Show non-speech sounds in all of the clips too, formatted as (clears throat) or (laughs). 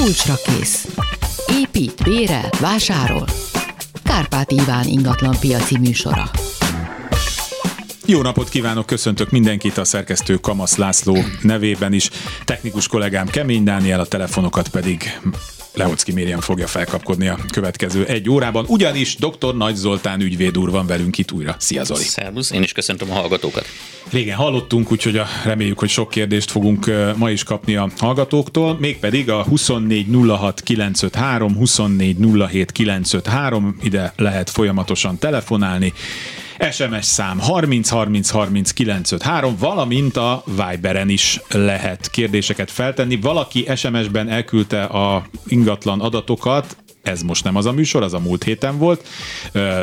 Kulcsra kész. Épít, bérel, vásárol. Kárpát Iván ingatlan piaci műsora. Jó napot kívánok, köszöntök mindenkit a szerkesztő Kamasz László nevében is. Technikus kollégám Kemény Dániel, a telefonokat pedig Leocki Mérjem fogja felkapkodni a következő egy órában, ugyanis dr. Nagy Zoltán ügyvéd úr van velünk itt újra. Szia Zoli! Szervusz, én is köszöntöm a hallgatókat. Régen hallottunk, úgyhogy a, reméljük, hogy sok kérdést fogunk ma is kapni a hallgatóktól, mégpedig a 2406953, 2407953, ide lehet folyamatosan telefonálni, SMS szám 30 30 30 953, valamint a Viberen is lehet kérdéseket feltenni. Valaki SMS-ben elküldte a ingatlan adatokat, ez most nem az a műsor, az a múlt héten volt.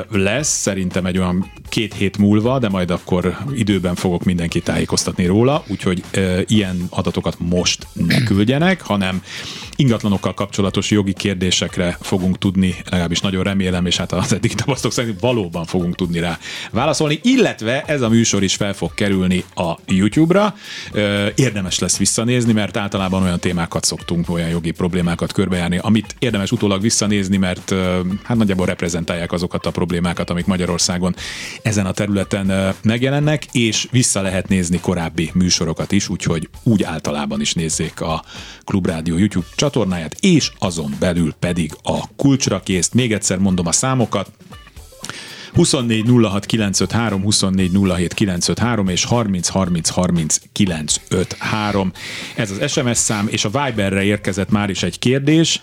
Lesz szerintem egy olyan két hét múlva, de majd akkor időben fogok mindenki tájékoztatni róla, úgyhogy ilyen adatokat most ne küldjenek, hanem ingatlanokkal kapcsolatos jogi kérdésekre fogunk tudni, legalábbis nagyon remélem, és hát az eddig tapasztalok szerint valóban fogunk tudni rá válaszolni, illetve ez a műsor is fel fog kerülni a YouTube-ra. Érdemes lesz visszanézni, mert általában olyan témákat szoktunk, olyan jogi problémákat körbejárni, amit érdemes utólag visszanézni, mert hát nagyjából reprezentálják azokat a problémákat, amik Magyarországon ezen a területen megjelennek, és vissza lehet nézni korábbi műsorokat is, úgyhogy úgy általában is nézzék a Klubrádió YouTube csatornáját, és azon belül pedig a kulcsra készt. Még egyszer mondom a számokat, 24 06 953, 24 07 953 és 30 30 30 953. Ez az SMS szám, és a Viberre érkezett már is egy kérdés.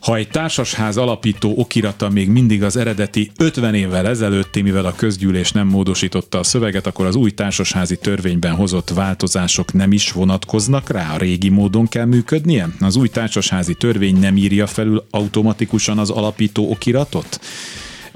Ha egy társasház alapító okirata még mindig az eredeti 50 évvel ezelőtti, mivel a közgyűlés nem módosította a szöveget, akkor az új társasházi törvényben hozott változások nem is vonatkoznak rá, a régi módon kell működnie? Az új társasházi törvény nem írja felül automatikusan az alapító okiratot?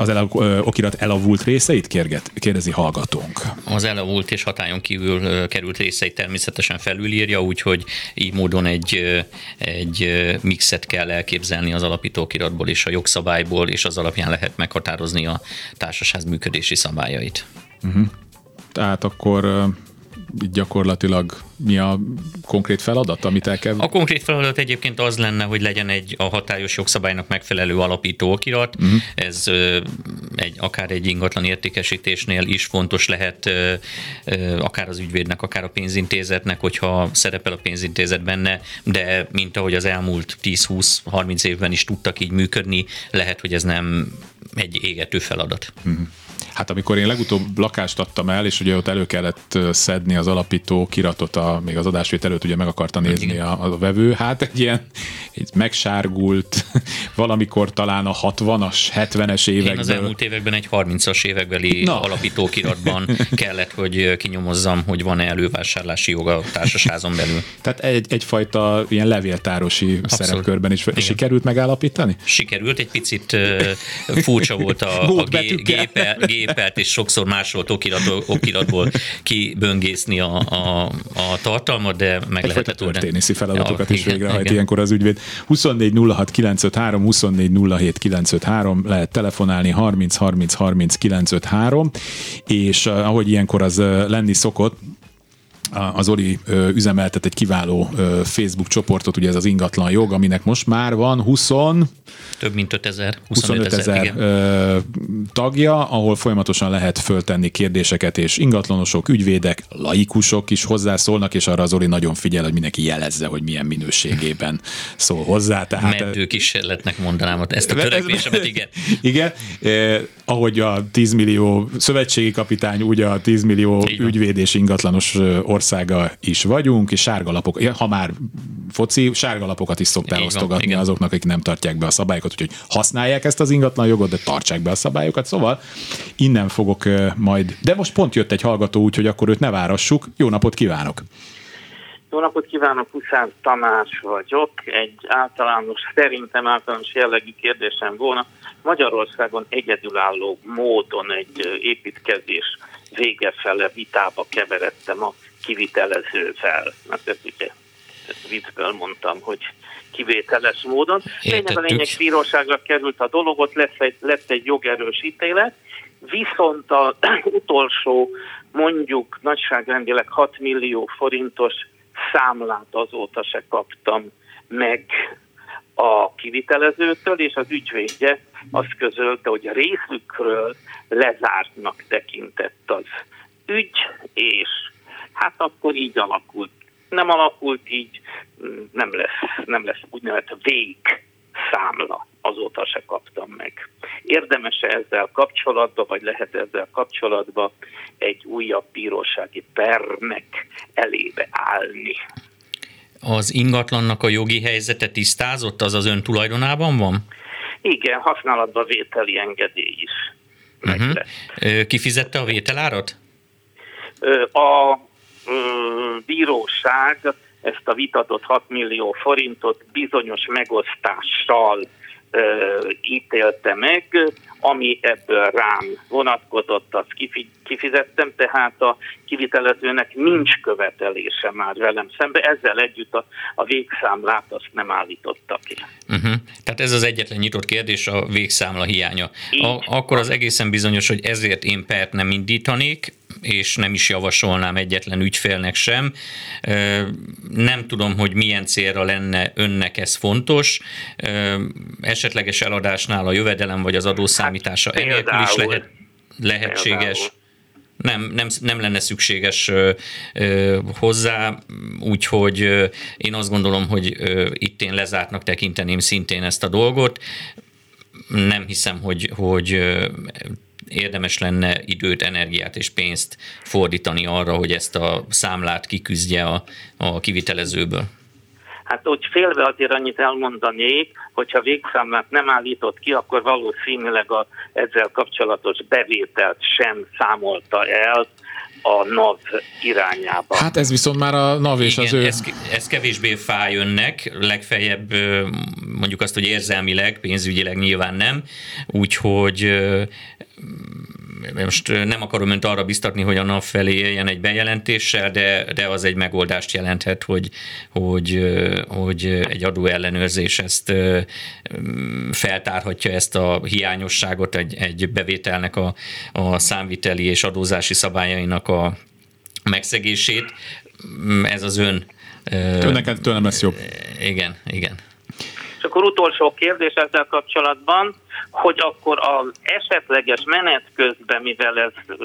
Az el, okirat elavult részeit kérget, kérdezi hallgatónk. Az elavult és hatályon kívül került részeit természetesen felülírja, úgyhogy így módon egy, egy mixet kell elképzelni az alapító okiratból és a jogszabályból, és az alapján lehet meghatározni a társaság működési szabályait. Uh-huh. Tehát akkor gyakorlatilag mi a konkrét feladat, amit el kell? A konkrét feladat egyébként az lenne, hogy legyen egy a hatályos jogszabálynak megfelelő alapító okirat. Uh-huh. Ez egy, akár egy ingatlan értékesítésnél is fontos lehet, akár az ügyvédnek, akár a pénzintézetnek, hogyha szerepel a pénzintézet benne, de mint ahogy az elmúlt 10-20-30 évben is tudtak így működni, lehet, hogy ez nem egy égető feladat. Uh-huh. Hát amikor én legutóbb lakást adtam el, és ugye ott elő kellett szedni az alapító kiratot, a, még az adásvét előtt ugye meg akarta nézni a, a vevő, hát egy ilyen egy megsárgult, (laughs) valamikor talán a 60-as, 70-es években. Én az elmúlt években egy 30-as évekbeli Na. alapító kiratban (laughs) kellett, hogy kinyomozzam, hogy van-e elővásárlási joga a társasházon belül. (laughs) Tehát egy, egyfajta ilyen levéltárosi Abszolút. szerepkörben is. Igen. Sikerült megállapítani? Sikerült, egy picit furcsa volt a, a gépe, gépelt, és sokszor másolt okirat, okiratból kiböngészni a, a, a tartalmat, de meg lehetett történészi feladatokat ja, is végrehajt igen. ilyenkor az ügyvéd. 24 06 953, 24 07 953, lehet telefonálni 30 30 30 953, és ahogy ilyenkor az lenni szokott, az Oli üzemeltet egy kiváló Facebook csoportot, ugye ez az ingatlan jog, aminek most már van 20 több mint 5000, 25 ezer tagja, ahol folyamatosan lehet föltenni kérdéseket, és ingatlanosok, ügyvédek, laikusok is hozzászólnak, és arra az Oli nagyon figyel, hogy mindenki jelezze, hogy milyen minőségében szól hozzá. Tehát, Meddő kísérletnek mondanám ezt a (laughs) törekvésemet, igen. (laughs) Igen, eh, ahogy a 10 millió szövetségi kapitány, úgy a 10 millió ügyvéd és ingatlanos országa is vagyunk, és sárgalapok, ha már foci, sárgalapokat is szoktál osztogatni azoknak, akik nem tartják be a szabályokat, úgyhogy használják ezt az ingatlan jogot, de tartsák be a szabályokat. Szóval innen fogok majd, de most pont jött egy hallgató, úgyhogy akkor őt ne várassuk. Jó napot kívánok! Jó napot kívánok, Huszán Tamás vagyok. Egy általános, szerintem általános jellegű kérdésem volna. Magyarországon egyedülálló módon egy építkezés vége fele vitába keveredtem a kivitelezővel. Hát ez ugye viccből mondtam, hogy kivételes módon. Lényeg a lényeg bíróságra került a dolog, ott lesz egy, lett egy jogerős ítélet, viszont az (clears throat) utolsó mondjuk nagyságrendileg 6 millió forintos számlát azóta se kaptam meg a kivitelezőtől, és az ügyvédje azt közölte, hogy a részükről lezártnak tekintett az ügy, és hát akkor így alakult. Nem alakult így, nem lesz, nem lesz úgynevezett vég számla, azóta se kaptam meg. Érdemes ezzel kapcsolatban, vagy lehet ezzel kapcsolatban egy újabb bírósági pernek elébe állni? Az ingatlannak a jogi helyzete tisztázott, az az ön tulajdonában van? Igen, használatba vételi engedély is. Uh-huh. Kifizette a vételárat? A bíróság ezt a vitatott 6 millió forintot bizonyos megosztással ítélte meg, ami ebből rám vonatkozott, azt kifizettem, tehát a kivitelezőnek nincs követelése már velem szembe, ezzel együtt a, a végszámlát azt nem állította ki. Uh-huh. Tehát ez az egyetlen nyitott kérdés, a végszámla hiánya. A, akkor az egészen bizonyos, hogy ezért én pert nem indítanék, és nem is javasolnám egyetlen ügyfélnek sem. Nem tudom, hogy milyen célra lenne önnek ez fontos. Esetleges eladásnál a jövedelem vagy az adószámítása hát, enélkül is lehet, lehetséges. Például nem, nem, nem lenne szükséges ö, ö, hozzá, úgyhogy ö, én azt gondolom, hogy ö, itt én lezártnak tekinteném szintén ezt a dolgot. Nem hiszem, hogy, hogy ö, érdemes lenne időt, energiát és pénzt fordítani arra, hogy ezt a számlát kiküzdje a, a kivitelezőből. Hát úgy félve azért annyit elmondanék, hogyha végszámlát nem állított ki, akkor valószínűleg a ezzel kapcsolatos bevételt sem számolta el a NAV irányába. Hát ez viszont már a NAV és Igen, az ő... Ez, ez kevésbé fáj önnek, legfeljebb mondjuk azt, hogy érzelmileg, pénzügyileg nyilván nem, úgyhogy most nem akarom önt arra biztatni, hogy a NAV felé éljen egy bejelentéssel, de, de az egy megoldást jelenthet, hogy, hogy, hogy egy adóellenőrzés ezt feltárhatja ezt a hiányosságot egy, egy bevételnek a, a számviteli és adózási szabályainak a megszegését. Ez az ön Önnek tőlem lesz jobb. Igen, igen. És akkor utolsó kérdés ezzel kapcsolatban, hogy akkor az esetleges menet közben, mivel ez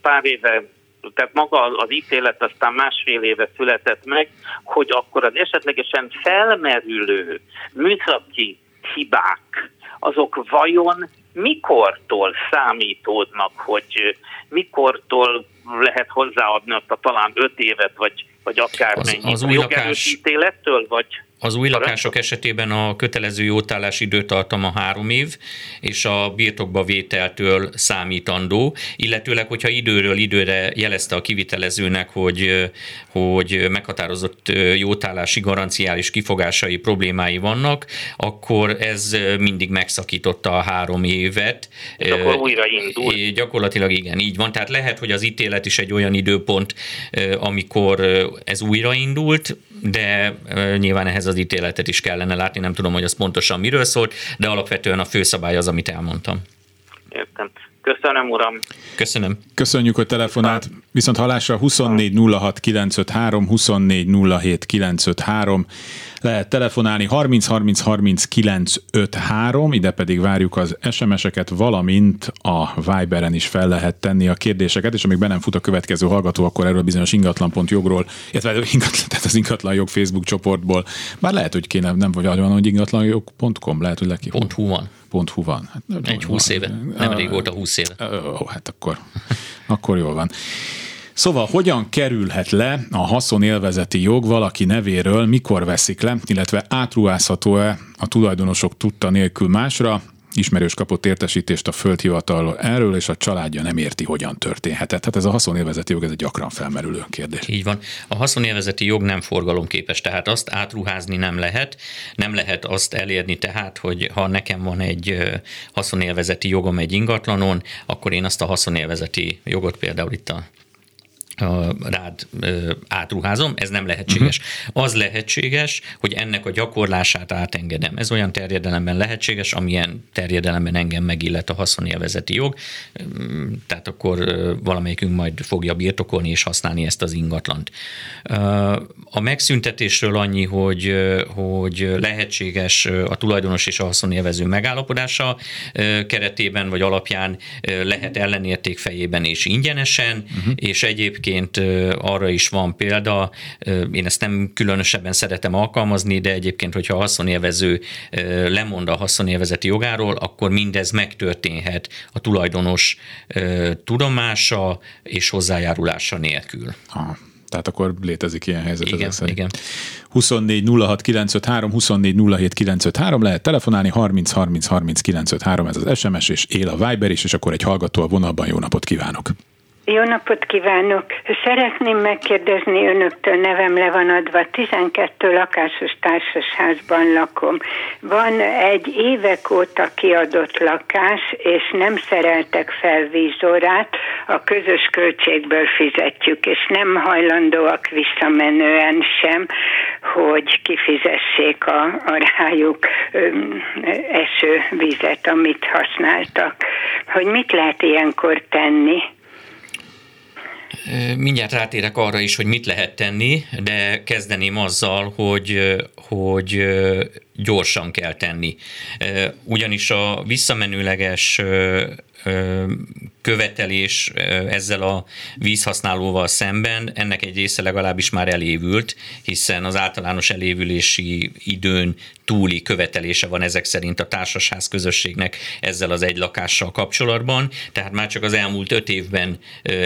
pár éve tehát maga az ítélet aztán másfél éve született meg, hogy akkor az esetlegesen felmerülő műszaki hibák, azok vajon mikortól számítódnak, hogy mikortól lehet hozzáadni azt a talán öt évet, vagy, vagy akár az, az új lakás... ítélettől, vagy az új lakások esetében a kötelező jótállás időtartama három év, és a birtokba vételtől számítandó, illetőleg, hogyha időről időre jelezte a kivitelezőnek, hogy, hogy meghatározott jótállási garanciális kifogásai problémái vannak, akkor ez mindig megszakította a három évet. És akkor újra indul. Gyakorlatilag igen, így van. Tehát lehet, hogy az ítélet is egy olyan időpont, amikor ez újraindult, de nyilván ehhez az ítéletet is kellene látni, nem tudom, hogy az pontosan miről szólt, de alapvetően a főszabály az, amit elmondtam. Értem. Köszönöm, uram. Köszönöm. Köszönjük, hogy telefonált. Viszont hallásra 24 06 953, 24 07 953. Lehet telefonálni 30 30 30 953, ide pedig várjuk az SMS-eket, valamint a Viberen is fel lehet tenni a kérdéseket, és amíg be nem fut a következő hallgató, akkor erről bizonyos ingatlan.jogról, illetve ingatlan, tehát az ingatlan jog Facebook csoportból, már lehet, hogy kéne, nem vagy van, hogy ingatlanjog.com, lehet, hogy leki. .hu van. .hu van. Hát, Egy húsz éve, nem a húsz éve. Ó, hát akkor, akkor jól van. Szóval hogyan kerülhet le a haszonélvezeti jog valaki nevéről, mikor veszik le, illetve átruházható-e a tulajdonosok tudta nélkül másra, Ismerős kapott értesítést a földhivatal erről, és a családja nem érti, hogyan történhetett. Tehát ez a haszonélvezeti jog, ez egy gyakran felmerülő kérdés. Így van. A haszonélvezeti jog nem forgalomképes, tehát azt átruházni nem lehet. Nem lehet azt elérni tehát, hogy ha nekem van egy haszonélvezeti jogom egy ingatlanon, akkor én azt a haszonélvezeti jogot például itt a rád átruházom, ez nem lehetséges. Uh-huh. Az lehetséges, hogy ennek a gyakorlását átengedem. Ez olyan terjedelemben lehetséges, amilyen terjedelemben engem megillet a haszonélvezeti jog, tehát akkor valamelyikünk majd fogja birtokolni és használni ezt az ingatlant. A megszüntetésről annyi, hogy, hogy lehetséges a tulajdonos és a haszonélvező megállapodása keretében vagy alapján lehet ellenérték fejében és ingyenesen, uh-huh. és egyéb egyébként arra is van példa, én ezt nem különösebben szeretem alkalmazni, de egyébként, hogyha a haszonélvező lemond a haszonélvezeti jogáról, akkor mindez megtörténhet a tulajdonos tudomása és hozzájárulása nélkül. Aha. Tehát akkor létezik ilyen helyzet igen, Igen. 24 06 953, 24 07 953, lehet telefonálni, 30 30 30 953, ez az SMS, és él a Viber is, és akkor egy hallgató a vonalban, jó napot kívánok! Jó napot kívánok! Szeretném megkérdezni önöktől, nevem le van adva, 12 lakásos társasházban lakom. Van egy évek óta kiadott lakás, és nem szereltek fel vízorát, a közös költségből fizetjük, és nem hajlandóak visszamenően sem, hogy kifizessék a, a rájuk esővizet, amit használtak. Hogy mit lehet ilyenkor tenni? Mindjárt rátérek arra is, hogy mit lehet tenni, de kezdeném azzal, hogy, hogy gyorsan kell tenni. Ugyanis a visszamenőleges követelés ezzel a vízhasználóval szemben, ennek egy része legalábbis már elévült, hiszen az általános elévülési időn túli követelése van ezek szerint a társasház közösségnek ezzel az egy lakással kapcsolatban, tehát már csak az elmúlt öt évben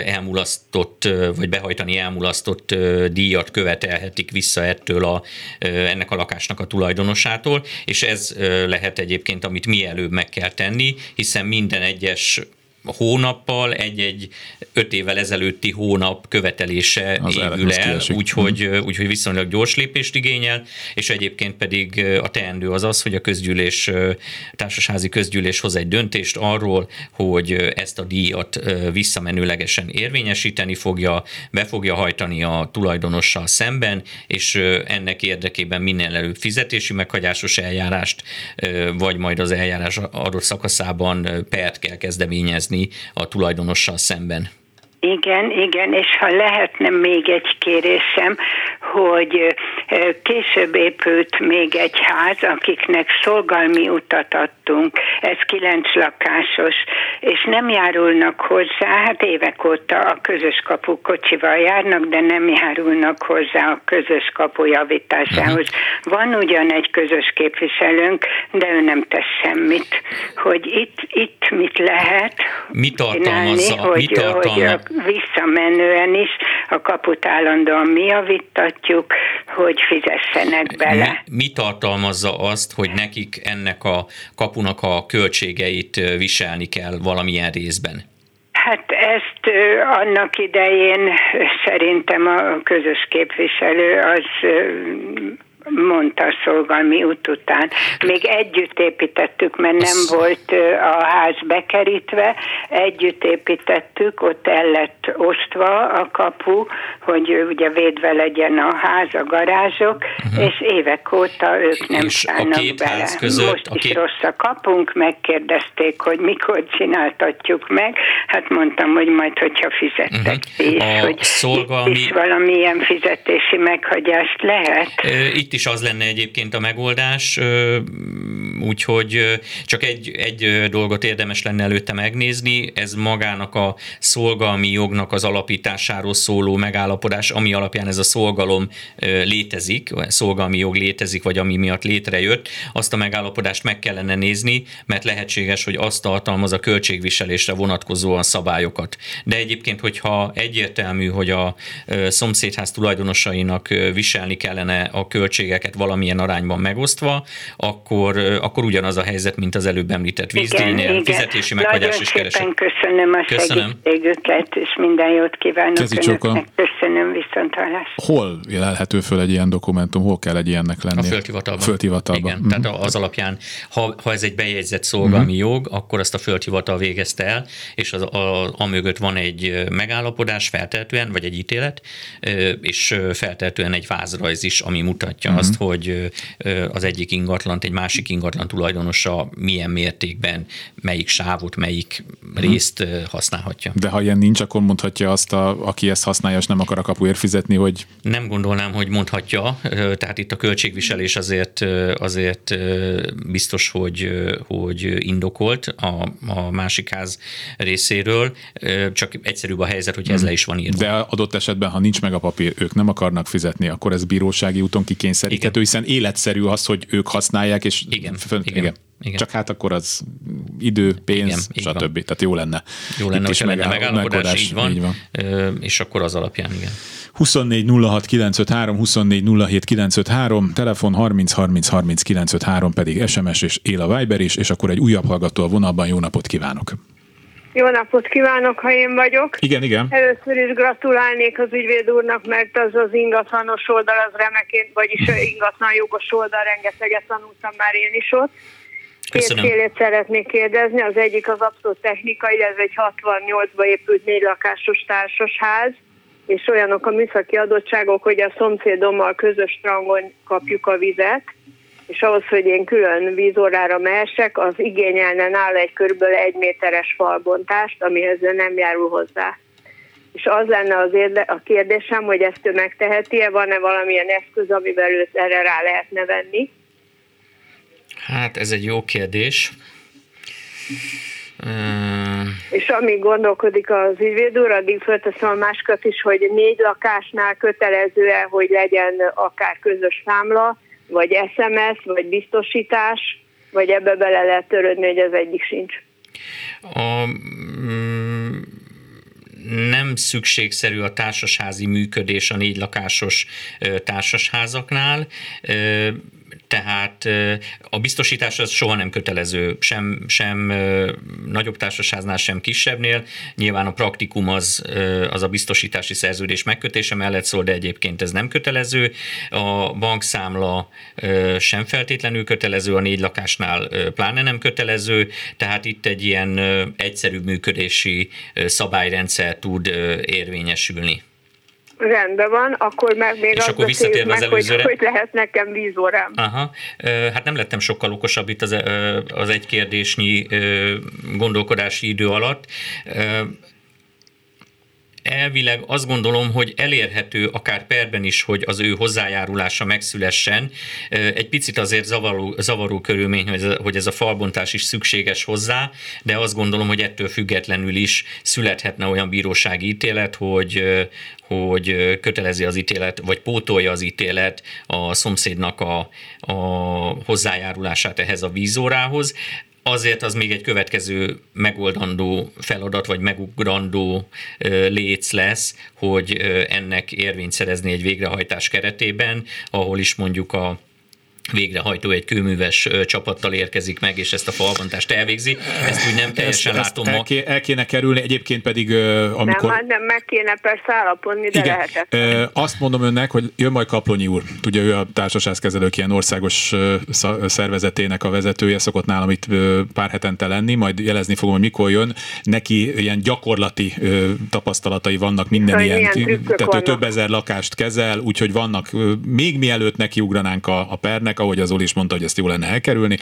elmulasztott, vagy behajtani elmulasztott díjat követelhetik vissza ettől a, ennek a lakásnak a tulajdonosától, és ez lehet egyébként, amit mielőbb meg kell tenni, hiszen minden egyes hónappal egy-egy öt évvel ezelőtti hónap követelése az évül el, úgyhogy, hmm. úgyhogy viszonylag gyors lépést igényel, és egyébként pedig a teendő az az, hogy a közgyűlés, társasházi közgyűlés hoz egy döntést arról, hogy ezt a díjat visszamenőlegesen érvényesíteni fogja, be fogja hajtani a tulajdonossal szemben, és ennek érdekében minél előbb fizetési meghagyásos eljárást, vagy majd az eljárás adott szakaszában pert kell kezdeményezni a tulajdonossal szemben. Igen, igen, és ha lehetne még egy kérésem, hogy később épült még egy ház, akiknek szolgalmi utat adtunk, ez kilenc lakásos, és nem járulnak hozzá, hát évek óta a közös kapu kocsival járnak, de nem járulnak hozzá a közös kapu javításához. Van ugyan egy közös képviselőnk, de ő nem tesz semmit. Hogy itt, itt mit lehet mi tartalmazza, csinálni, hogy, mi tartalma... hogy visszamenően is a kaput állandóan mi javítatjuk, hogy fizessenek bele. Mi, mi tartalmazza azt, hogy nekik ennek a kapunak a költségeit viselni kell valamilyen részben? Hát ezt annak idején szerintem a közös képviselő az mondta a szolgalmi út után. Még együtt építettük, mert nem volt a ház bekerítve, együtt építettük, ott el lett osztva a kapu, hogy ugye védve legyen a ház, a garázsok, uh-huh. és évek óta ők nem szállnak bele. Között, Most is két... rossz a kapunk, megkérdezték, hogy mikor csináltatjuk meg, hát mondtam, hogy majd, hogyha fizettek uh-huh. is, a hogy szolgalmi... itt is valamilyen fizetési meghagyást lehet. Itt is az lenne egyébként a megoldás, úgyhogy csak egy, egy dolgot érdemes lenne előtte megnézni, ez magának a szolgalmi jognak az alapításáról szóló megállapodás, ami alapján ez a szolgalom létezik, szolgalmi jog létezik, vagy ami miatt létrejött, azt a megállapodást meg kellene nézni, mert lehetséges, hogy azt tartalmaz a költségviselésre vonatkozóan szabályokat. De egyébként, hogyha egyértelmű, hogy a szomszédház tulajdonosainak viselni kellene a költség költségeket valamilyen arányban megosztva, akkor, akkor ugyanaz a helyzet, mint az előbb említett vízdíjnél, fizetési meghagyás és kereső. köszönöm a köszönöm. segítségüket, és minden jót kívánok önöknek. Köszönöm, viszont hallás. Hol lelhető föl egy ilyen dokumentum, hol kell egy ilyennek lenni? A földhivatalban. földhivatalban. Igen, mm. tehát az alapján, ha, ha ez egy bejegyzett szolgálmi mm. jog, akkor azt a földhivatal végezte el, és az, a, a mögött van egy megállapodás feltehetően, vagy egy ítélet, és feltehetően egy vázrajz is, ami mutatja mm. azt, hogy az egyik ingatlant egy másik ingatlan tulajdonosa milyen mértékben, melyik sávot, melyik mm. részt használhatja. De ha ilyen nincs, akkor mondhatja azt, a, aki ezt használja, és nem akar a kapuért fizetni, hogy... Nem gondolnám, hogy mondhatja, tehát itt a költségviselés azért, azért biztos, hogy, hogy indokolt a, a másik ház részéről, csak egyszerűbb a helyzet, hogy ez mm. le is van írva. De adott esetben, ha nincs meg a papír, ők nem akarnak fizetni, akkor ez bírósági úton kikényszeríthető, hiszen életszerű az, hogy ők használják, és igen, fön, igen. igen. Igen. Csak hát akkor az idő, pénz, igen, stb. Tehát jó lenne. Jó lenne, hogy lenne megállapodás, így van, így van. És akkor az alapján, igen. 24 06 953, 24 07 953, telefon 30 30 30 953 pedig SMS és él a Viber is, és akkor egy újabb hallgató a vonalban. Jó napot kívánok! Jó napot kívánok, ha én vagyok. Igen, igen. Először is gratulálnék az ügyvéd úrnak, mert az az ingatlanos oldal az remeként, vagyis ingatlan jogos oldal, rengeteget tanultam már én is ott. Két félét szeretnék kérdezni, az egyik az abszolút technikai, ez egy 68-ba épült négy lakásos társasház, és olyanok a műszaki adottságok, hogy a szomszédommal közös strangon kapjuk a vizet, és ahhoz, hogy én külön vízórára mehessek, az igényelne nála egy körülbelül egy méteres falbontást, amihez ő nem járul hozzá. És az lenne az érde, a kérdésem, hogy ezt ő megteheti-e, van-e valamilyen eszköz, amivel őt erre rá lehetne venni? Hát ez egy jó kérdés. És amíg gondolkodik az ügyvéd úr, addig fölteszem a másikat is, hogy négy lakásnál kötelező-e, hogy legyen akár közös számla, vagy SMS, vagy biztosítás, vagy ebbe bele lehet törődni, hogy ez egyik sincs. A, mm, nem szükségszerű a társasházi működés a négy lakásos társasházaknál tehát a biztosítás az soha nem kötelező, sem, sem nagyobb társasháznál, sem kisebbnél. Nyilván a praktikum az, az a biztosítási szerződés megkötése mellett szól, de egyébként ez nem kötelező. A bankszámla sem feltétlenül kötelező, a négy lakásnál pláne nem kötelező, tehát itt egy ilyen egyszerű működési szabályrendszer tud érvényesülni. Rendben van, akkor meg még és akkor visszatérve meg, az előzőre. Hogy, hogy lehet nekem vízórám. Aha, hát nem lettem sokkal okosabb itt az, az egy kérdésnyi gondolkodási idő alatt elvileg azt gondolom, hogy elérhető akár perben is, hogy az ő hozzájárulása megszülessen. Egy picit azért zavaró, zavaró körülmény, hogy ez, hogy ez a falbontás is szükséges hozzá, de azt gondolom, hogy ettől függetlenül is születhetne olyan bírósági ítélet, hogy, hogy kötelezi az ítélet, vagy pótolja az ítélet a szomszédnak a, a hozzájárulását ehhez a vízórához azért az még egy következő megoldandó feladat, vagy megugrandó léc lesz, hogy ennek érvényt szerezni egy végrehajtás keretében, ahol is mondjuk a végrehajtó egy kőműves csapattal érkezik meg, és ezt a falbontást elvégzi. Ezt úgy nem teljesen ezt, látom. Ezt el, ké, el kéne kerülni egyébként pedig, amikor... Nem, hát nem, meg kéne persze állapodni, de Igen. lehetetlen. Azt mondom önnek, hogy jön majd Kaplonyi úr. Tudja, ő a társaságkezelők ilyen országos szervezetének a vezetője, szokott nálam itt pár hetente lenni, majd jelezni fogom, hogy mikor jön. Neki ilyen gyakorlati tapasztalatai vannak minden hogy ilyen, tehát ő több ezer lakást kezel, úgyhogy vannak, még mielőtt nekiugranánk a, a pernek, ennek, ahogy az Oli is mondta, hogy ezt jó lenne elkerülni.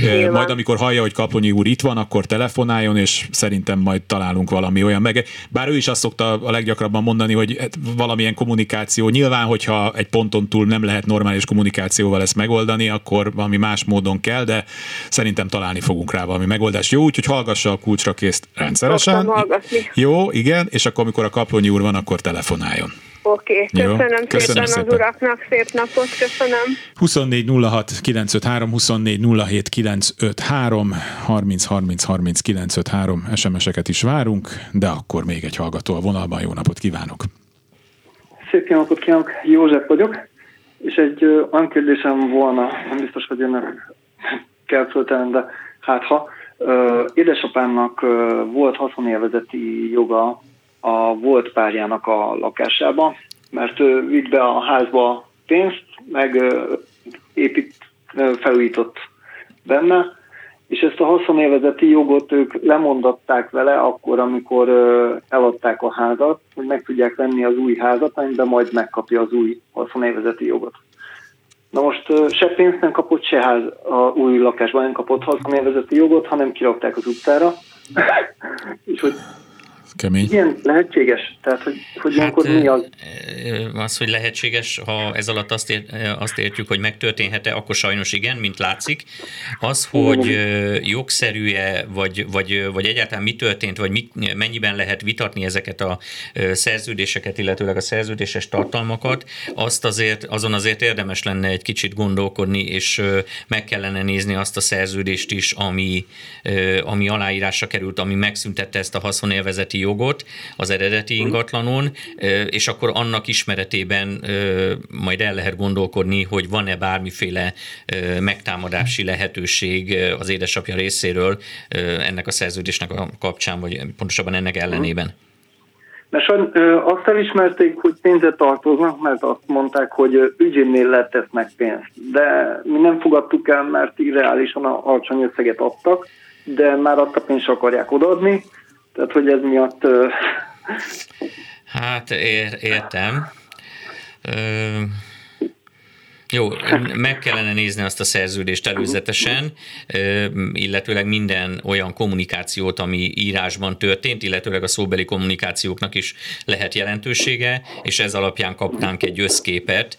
Nyilván. Majd amikor hallja, hogy Kaponyi úr itt van, akkor telefonáljon, és szerintem majd találunk valami olyan meg. Bár ő is azt szokta a leggyakrabban mondani, hogy hát valamilyen kommunikáció. Nyilván, hogyha egy ponton túl nem lehet normális kommunikációval ezt megoldani, akkor valami más módon kell, de szerintem találni fogunk rá valami megoldást. Jó, úgyhogy hallgassa a kulcsra készt rendszeresen. Jó, igen, és akkor amikor a Kaplonyi úr van, akkor telefonáljon. Oké, okay, köszönöm, köszönöm szépen, szépen az uraknak, szép napot, köszönöm. 24 06 953, 24 07 953, 30 30 30 953 SMS-eket is várunk, de akkor még egy hallgató a vonalban, jó napot kívánok! Szép napot kívánok, József vagyok. És egy olyan kérdésem volna, nem biztos, hogy önnek kell föltenni, de hát ha édesapámnak volt haszonélvezeti joga a volt párjának a lakásába, mert ő vitt be a házba pénzt, meg épít, felújított benne, és ezt a haszonélvezeti jogot ők lemondatták vele akkor, amikor eladták a házat, hogy meg tudják venni az új házat, amiben majd megkapja az új haszonélvezeti jogot. Na most se pénzt nem kapott, se ház a új lakásban nem kapott haszonélvezeti jogot, hanem kirakták az utcára. (laughs) és hogy Kemény. Igen, lehetséges? Tehát, hogy, hogy hát, mi az? Az, hogy lehetséges, ha ez alatt azt, ért, azt értjük, hogy megtörténhet-e, akkor sajnos igen, mint látszik. Az, hogy jogszerű-e, vagy, vagy, vagy egyáltalán mi történt, vagy mi, mennyiben lehet vitatni ezeket a szerződéseket, illetőleg a szerződéses tartalmakat, azt azért, azon azért érdemes lenne egy kicsit gondolkodni, és meg kellene nézni azt a szerződést is, ami, ami aláírásra került, ami megszüntette ezt a haszonélvezeti jogot az eredeti ingatlanon, és akkor annak ismeretében majd el lehet gondolkodni, hogy van-e bármiféle megtámadási lehetőség az édesapja részéről ennek a szerződésnek a kapcsán, vagy pontosabban ennek ellenében. Mert azt elismerték, hogy pénzet tartoznak, mert azt mondták, hogy ügyénnél letesznek pénzt. De mi nem fogadtuk el, mert irreálisan alacsony összeget adtak, de már azt a pénzt akarják odaadni, tehát, hogy ez miatt... Hát ér, értem. Ö, jó, meg kellene nézni azt a szerződést előzetesen, illetőleg minden olyan kommunikációt, ami írásban történt, illetőleg a szóbeli kommunikációknak is lehet jelentősége, és ez alapján kapnánk egy összképet,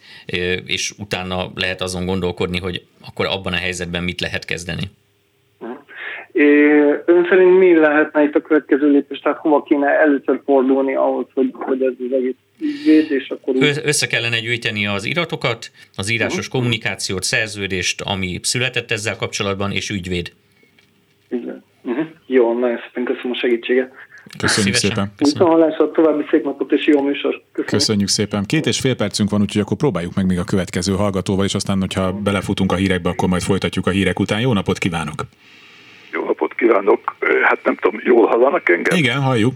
és utána lehet azon gondolkodni, hogy akkor abban a helyzetben mit lehet kezdeni. Ön szerint mi lehetne itt a következő lépés, tehát hova kéne először fordulni ahhoz, hogy, hogy ez az egész ügyvéd, és akkor... Úgy... Össze kellene gyűjteni az iratokat, az írásos uh-huh. kommunikációt, szerződést, ami született ezzel kapcsolatban, és ügyvéd. Igen. Uh-huh. Jó, nagyon szépen köszönöm a segítséget. Köszönjük Szívesen. szépen. Viszont további szép napot és jó műsor. Köszönjük. Köszönjük szépen. Két és fél percünk van, úgyhogy akkor próbáljuk meg még a következő hallgatóval, és aztán, hogyha belefutunk a hírekbe, akkor majd folytatjuk a hírek után. Jó napot kívánok! Jó napot kívánok! Hát nem tudom, jól hallanak engem? Igen, halljuk.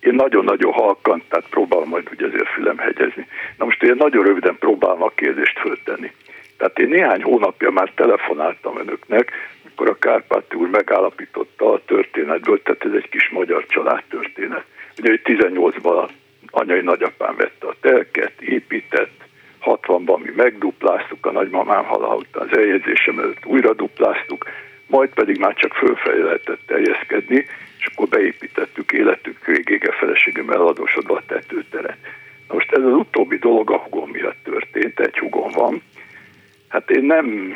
Én nagyon-nagyon halkan, tehát próbálom majd ugye ezért fülem hegyezni. Na most én nagyon röviden próbálom a kérdést föltenni. Tehát én néhány hónapja már telefonáltam önöknek, amikor a Kárpáti úr megállapította a történetből, tehát ez egy kis magyar család történet. Ugye, hogy 18-ban anyai nagyapám vette a telket, épített, 60-ban mi megdupláztuk, a nagymamám hala után az eljegyzésem előtt újra dupláztuk, majd pedig már csak fölfelé lehetett terjeszkedni, és akkor beépítettük életük végége feleségem eladósodva a tetőteret. Na most ez az utóbbi dolog a hugom miatt történt, egy hugom van. Hát én nem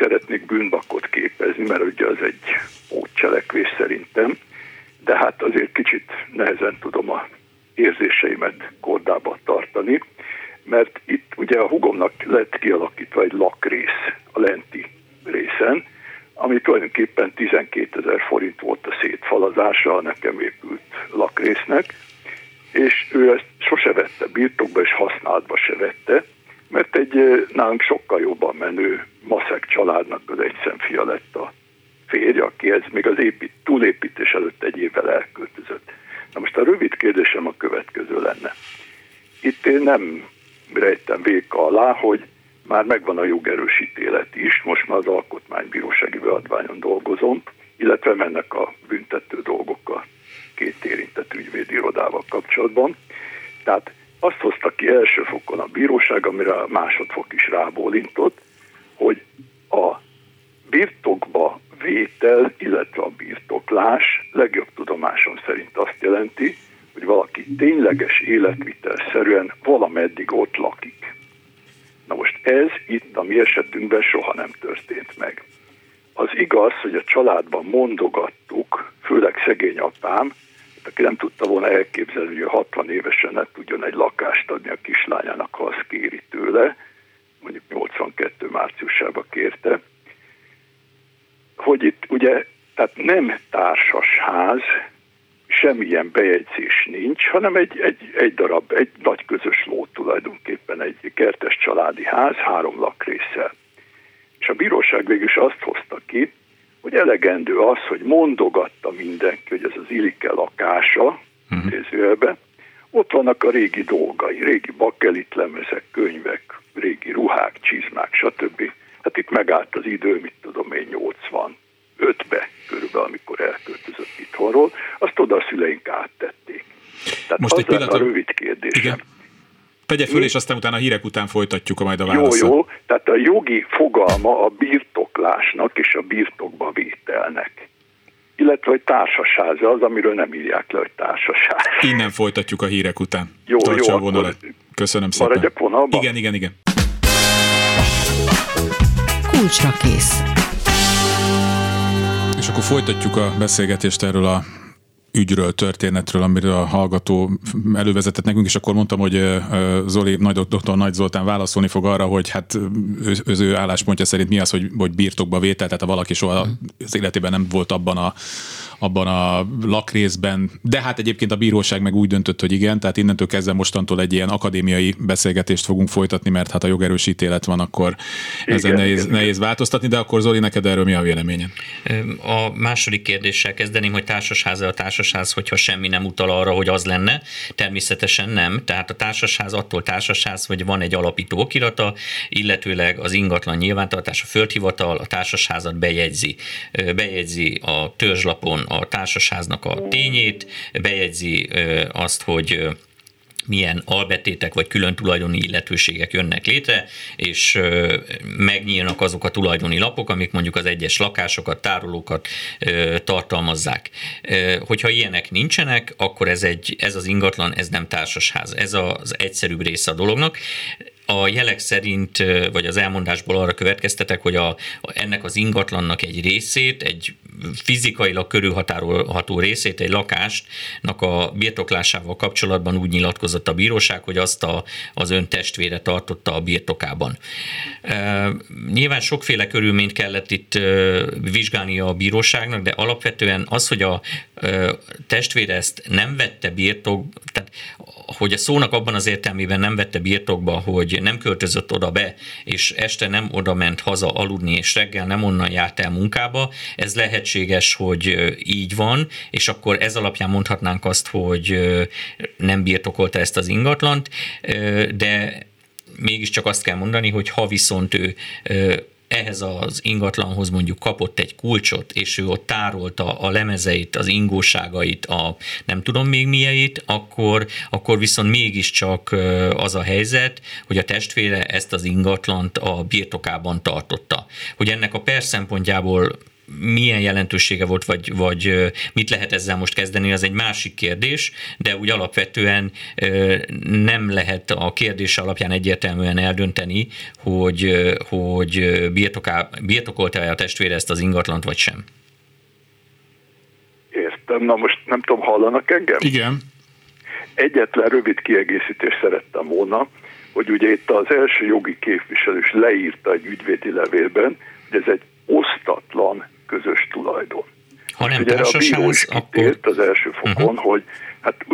szeretnék bűnbakot képezni, mert ugye az egy útcselekvés szerintem, de hát azért kicsit nehezen tudom a érzéseimet kordába tartani, mert itt ugye a hugomnak lett kialakítva egy lakrész a lenti részen, ami tulajdonképpen 12 ezer forint volt a szétfalazása a nekem épült lakrésznek, és ő ezt sose vette birtokba, és használatba se vette, mert egy nálunk sokkal jobban menő maszek családnak az egyszemfia lett a férje, aki ez még az épít, túlépítés előtt egy évvel elköltözött. Na most a rövid kérdésem a következő lenne. Itt én nem rejtem véka alá, hogy már megvan a jogerősítélet is, most már az alkotmánybírósági beadványon dolgozom, illetve mennek a büntető dolgok a két érintett ügyvédi irodával kapcsolatban. Tehát azt hozta ki első fokon a bíróság, amire a másodfok is rábólintott, hogy a birtokba vétel, illetve a birtoklás legjobb tudomásom szerint azt jelenti, hogy valaki tényleges életvitelszerűen valameddig ott lakik. Na most ez itt a mi esetünkben soha nem történt meg. Az igaz, hogy a családban mondogattuk, főleg szegény apám, aki nem tudta volna elképzelni, hogy 60 évesen ne tudjon egy lakást adni a kislányának, ha azt kéri tőle, mondjuk 82 márciusába kérte, hogy itt ugye, tehát nem társas ház, semmilyen bejegyzés nincs, hanem egy, egy, egy darab, egy nagy közös ló tulajdonképpen, egy kertes családi ház három lakrésszel. És a bíróság végül is azt hozta ki, hogy elegendő az, hogy mondogatta mindenki, hogy ez az Ilike lakása, uh-huh. ott vannak a régi dolgai, régi bakelit lemezek, könyvek, régi ruhák, csizmák, stb. Hát itt megállt az idő, mit tudom én, 85-be körülbelül, amikor elköltözött itthonról, azt oda a szüleink áttették. Tehát Most az egy pillanat... a rövid kérdésem. Igen. Tegye föl, és aztán utána a hírek után folytatjuk a majd a választ. Jó, jó. Tehát a jogi fogalma a birtoklásnak és a birtokba vételnek. Illetve, hogy társasháza az, amiről nem írják le, hogy társaság. Innen folytatjuk a hírek után. Jó, Tartsa jó. A vonalat. Köszönöm szépen. Maradjak vonalban? Igen, igen, igen. Kulcsra kész. És akkor folytatjuk a beszélgetést erről a ügyről, történetről, amiről a hallgató elővezetett nekünk, és akkor mondtam, hogy Zoli, nagy doktor Nagy Zoltán válaszolni fog arra, hogy hát az ő álláspontja szerint mi az, hogy, hogy birtokba vétel, tehát ha valaki soha az életében nem volt abban a abban a lakrészben, de hát egyébként a bíróság meg úgy döntött, hogy igen, tehát innentől kezdve mostantól egy ilyen akadémiai beszélgetést fogunk folytatni, mert hát a jogerős ítélet van, akkor igen, ezen nehéz, igen. nehéz változtatni, de akkor Zoli, neked erről mi a véleményed? A második kérdéssel kezdeném, hogy társasház a társasház, hogyha semmi nem utal arra, hogy az lenne. Természetesen nem. Tehát a társasház attól társasház, hogy van egy alapító okirata, illetőleg az ingatlan nyilvántartás, a földhivatal a társasházat bejegyzi. Bejegyzi a törzslapon a társasháznak a tényét, bejegyzi azt, hogy milyen albetétek vagy külön tulajdoni illetőségek jönnek létre, és megnyílnak azok a tulajdoni lapok, amik mondjuk az egyes lakásokat, tárolókat tartalmazzák. Hogyha ilyenek nincsenek, akkor ez, egy, ez az ingatlan, ez nem társasház. Ez az egyszerűbb része a dolognak a jelek szerint, vagy az elmondásból arra következtetek, hogy a, ennek az ingatlannak egy részét, egy fizikailag körülhatárolható részét, egy lakástnak a birtoklásával kapcsolatban úgy nyilatkozott a bíróság, hogy azt a, az ön testvére tartotta a birtokában. E, nyilván sokféle körülményt kellett itt e, vizsgálnia a bíróságnak, de alapvetően az, hogy a e, testvére ezt nem vette birtok, tehát hogy a szónak abban az értelmében nem vette birtokba, hogy nem költözött oda be, és este nem oda ment haza aludni, és reggel nem onnan járt el munkába, ez lehetséges, hogy így van, és akkor ez alapján mondhatnánk azt, hogy nem birtokolta ezt az ingatlant, de mégiscsak azt kell mondani, hogy ha viszont ő ehhez az ingatlanhoz mondjuk kapott egy kulcsot, és ő ott tárolta a lemezeit, az ingóságait, a nem tudom még milyeit, akkor, akkor viszont mégiscsak az a helyzet, hogy a testvére ezt az ingatlant a birtokában tartotta. Hogy ennek a per szempontjából milyen jelentősége volt, vagy, vagy mit lehet ezzel most kezdeni, az egy másik kérdés, de úgy alapvetően nem lehet a kérdés alapján egyértelműen eldönteni, hogy, hogy birtoká, birtokolta-e a testvére ezt az ingatlant, vagy sem. Értem, na most nem tudom, hallanak engem? Igen. Egyetlen rövid kiegészítést szerettem volna, hogy ugye itt az első jogi képviselő is leírta egy ügyvédi levélben, hogy ez egy osztatlan közös tulajdon. Ha nem ugye társasház, akkor... az első fokon, uh-huh. hogy hát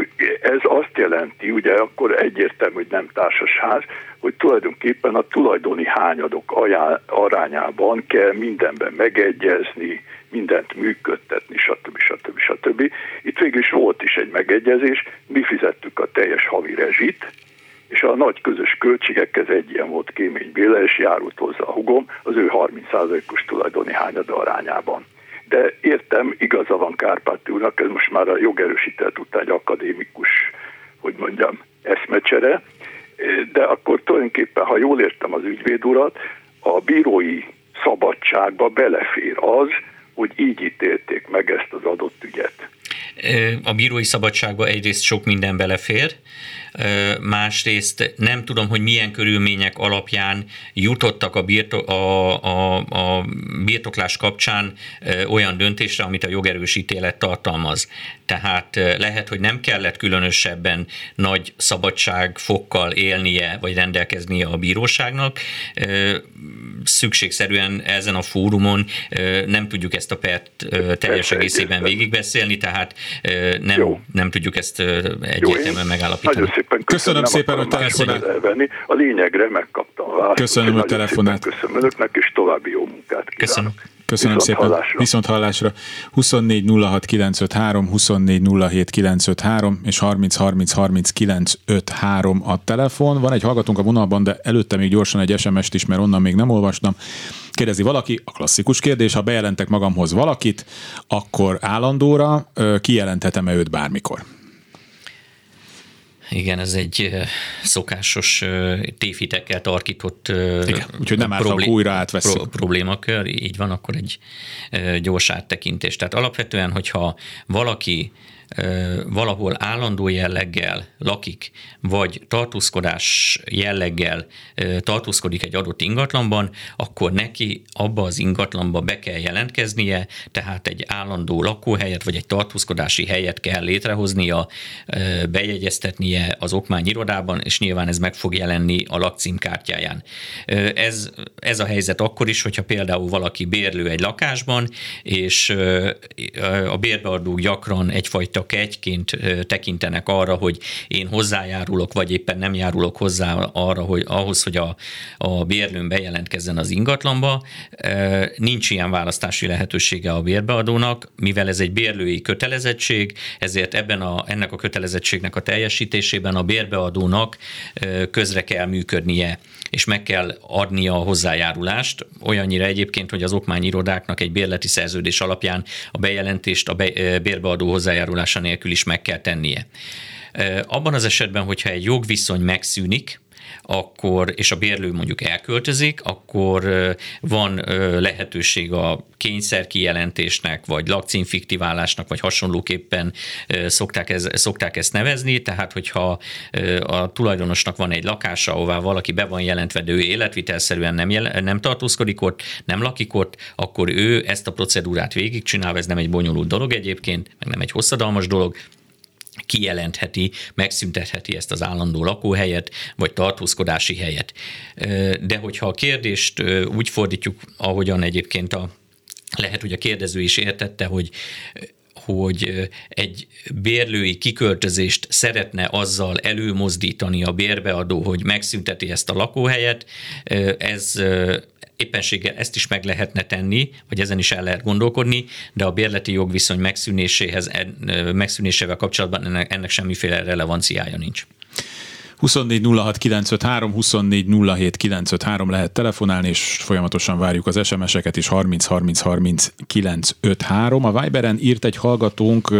ez azt jelenti, ugye akkor egyértelmű, hogy nem társasház, hogy tulajdonképpen a tulajdoni hányadok ajá, arányában kell mindenben megegyezni, mindent működtetni, stb. stb. stb. Itt végül is volt is egy megegyezés, mi fizettük a teljes havi rezsit, és a nagy közös költségekhez egy ilyen volt Kémény Béla, és járult hozzá a hugom az ő 30%-os tulajdoni hányada arányában. De értem, igaza van Kárpáti úrnak, ez most már a jogerősített után egy akadémikus, hogy mondjam, eszmecsere, de akkor tulajdonképpen, ha jól értem az ügyvéd urat, a bírói szabadságba belefér az, hogy így ítélték meg ezt az adott ügyet. A bírói szabadságba egyrészt sok minden belefér, másrészt nem tudom, hogy milyen körülmények alapján jutottak a, birto- a, a, a birtoklás kapcsán olyan döntésre, amit a jogerős ítélet tartalmaz. Tehát lehet, hogy nem kellett különösebben nagy szabadságfokkal élnie, vagy rendelkeznie a bíróságnak. Szükségszerűen ezen a fórumon nem tudjuk ezt a pert teljes egészében végigbeszélni, tehát nem, nem tudjuk ezt egyértelműen megállapítani. Nagyon szépen köszönöm, köszönöm szépen, hogy telefonált. A lényegre megkaptam a választ. Köszönöm, hogy telefonált. Köszönöm önöknek, és további jó munkát kívánok. Köszönöm. Köszönöm Viszont szépen. Hallásra. Viszont hallásra. 24 06 953, 24 07 953 és 30 30 30 953 a telefon. Van egy hallgatónk a vonalban, de előtte még gyorsan egy SMS-t is, mert onnan még nem olvastam. Kérdezi valaki, a klasszikus kérdés, ha bejelentek magamhoz valakit, akkor állandóra kijelenthetem-e őt bármikor? Igen, ez egy szokásos tévhitekkel tarkított Igen, úgyhogy nem problé- újra átveszünk. Pro- problémakör, így van, akkor egy gyors áttekintés. Tehát alapvetően, hogyha valaki valahol állandó jelleggel lakik, vagy tartózkodás jelleggel tartózkodik egy adott ingatlanban, akkor neki abba az ingatlanba be kell jelentkeznie, tehát egy állandó lakóhelyet, vagy egy tartózkodási helyet kell létrehoznia, bejegyeztetnie az okmányirodában, és nyilván ez meg fog jelenni a lakcímkártyáján. Ez, ez a helyzet akkor is, hogyha például valaki bérlő egy lakásban, és a bérbeadók gyakran egyfajta csak egyként tekintenek arra, hogy én hozzájárulok, vagy éppen nem járulok hozzá arra, hogy ahhoz, hogy a, a bérlőn bejelentkezzen az ingatlanba. Nincs ilyen választási lehetősége a bérbeadónak, mivel ez egy bérlői kötelezettség, ezért ebben a, ennek a kötelezettségnek a teljesítésében a bérbeadónak közre kell működnie és meg kell adnia a hozzájárulást, olyannyira egyébként, hogy az okmányirodáknak egy bérleti szerződés alapján a bejelentést a bérbeadó hozzájárulása nélkül is meg kell tennie. Abban az esetben, hogyha egy jogviszony megszűnik, akkor, és a bérlő mondjuk elköltözik, akkor van lehetőség a kényszer kijelentésnek, vagy lakcímfiktiválásnak, vagy hasonlóképpen szokták, ez, szokták ezt nevezni, tehát hogyha a tulajdonosnak van egy lakása, ahová valaki be van jelentve, de ő életvitelszerűen nem, nem tartózkodik ott, nem lakik ott, akkor ő ezt a procedúrát végigcsinál, ez nem egy bonyolult dolog egyébként, meg nem egy hosszadalmas dolog, kijelentheti, megszüntetheti ezt az állandó lakóhelyet, vagy tartózkodási helyet. De hogyha a kérdést úgy fordítjuk, ahogyan egyébként a lehet, hogy a kérdező is értette, hogy hogy egy bérlői kiköltözést szeretne azzal előmozdítani a bérbeadó, hogy megszünteti ezt a lakóhelyet, ez éppenséggel ezt is meg lehetne tenni, vagy ezen is el lehet gondolkodni, de a bérleti jogviszony megszűnéséhez, megszűnésével kapcsolatban ennek, ennek semmiféle relevanciája nincs. 24 06 953, 24 07 953 lehet telefonálni, és folyamatosan várjuk az SMS-eket is 30 30 30 953. A Viberen írt egy hallgatónk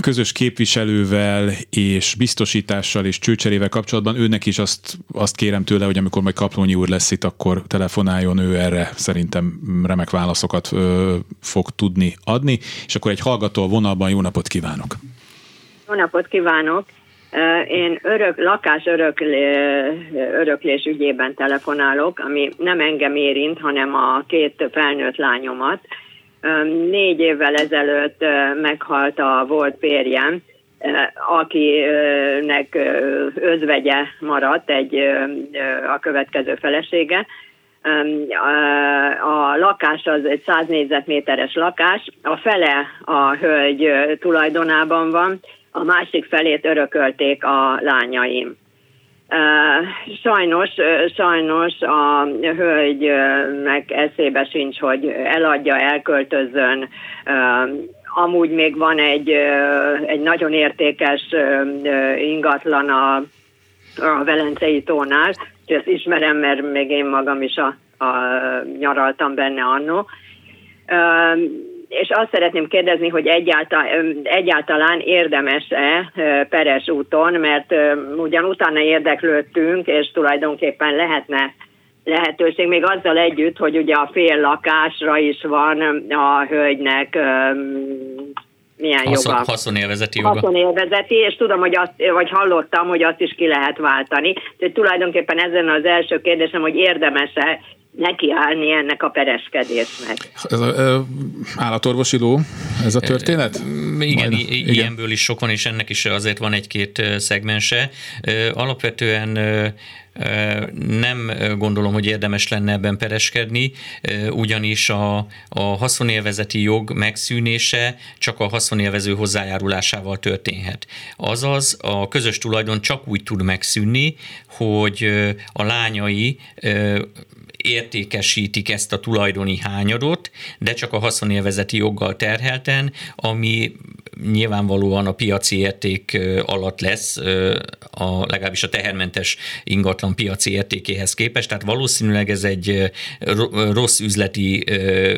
közös képviselővel és biztosítással és csőcserével kapcsolatban őnek is azt, azt kérem tőle, hogy amikor majd Kaplónyi úr lesz itt, akkor telefonáljon ő erre, szerintem remek válaszokat ö, fog tudni adni, és akkor egy hallgató a vonalban, jó napot kívánok! Jó napot kívánok! Én örök, lakás öröklé, öröklés ügyében telefonálok, ami nem engem érint, hanem a két felnőtt lányomat, Négy évvel ezelőtt meghalt a volt férjem, akinek özvegye maradt egy a következő felesége. A lakás az egy 100 négyzetméteres lakás, a fele a hölgy tulajdonában van, a másik felét örökölték a lányaim. Sajnos, sajnos a hölgynek eszébe sincs, hogy eladja, elköltözön. Amúgy még van egy, egy nagyon értékes ingatlan a, a Velencei tónál, és ezt ismerem, mert még én magam is a, a, nyaraltam benne annó és azt szeretném kérdezni, hogy egyáltalán, egyáltalán érdemes-e peres úton, mert ugyan utána érdeklődtünk, és tulajdonképpen lehetne lehetőség, még azzal együtt, hogy ugye a fél lakásra is van a hölgynek milyen Haszon, joga. Haszonélvezeti joga. Haszonélvezeti, és tudom, hogy azt, vagy hallottam, hogy azt is ki lehet váltani. Tehát tulajdonképpen ezen az első kérdésem, hogy érdemes-e nekiállni ennek a pereskedésnek. Ez a, állatorvosi ló, ez a történet? Igen, Majd, igen, ilyenből is sok van, és ennek is azért van egy-két szegmense. Alapvetően Nem gondolom, hogy érdemes lenne ebben pereskedni, ugyanis a, a haszonélvezeti jog megszűnése csak a haszonélvező hozzájárulásával történhet. Azaz a közös tulajdon csak úgy tud megszűnni, hogy a lányai értékesítik ezt a tulajdoni hányadot, de csak a haszonélvezeti joggal terhelten, ami nyilvánvalóan a piaci érték alatt lesz, a, legalábbis a tehermentes ingatlan piaci értékéhez képest, tehát valószínűleg ez egy rossz üzleti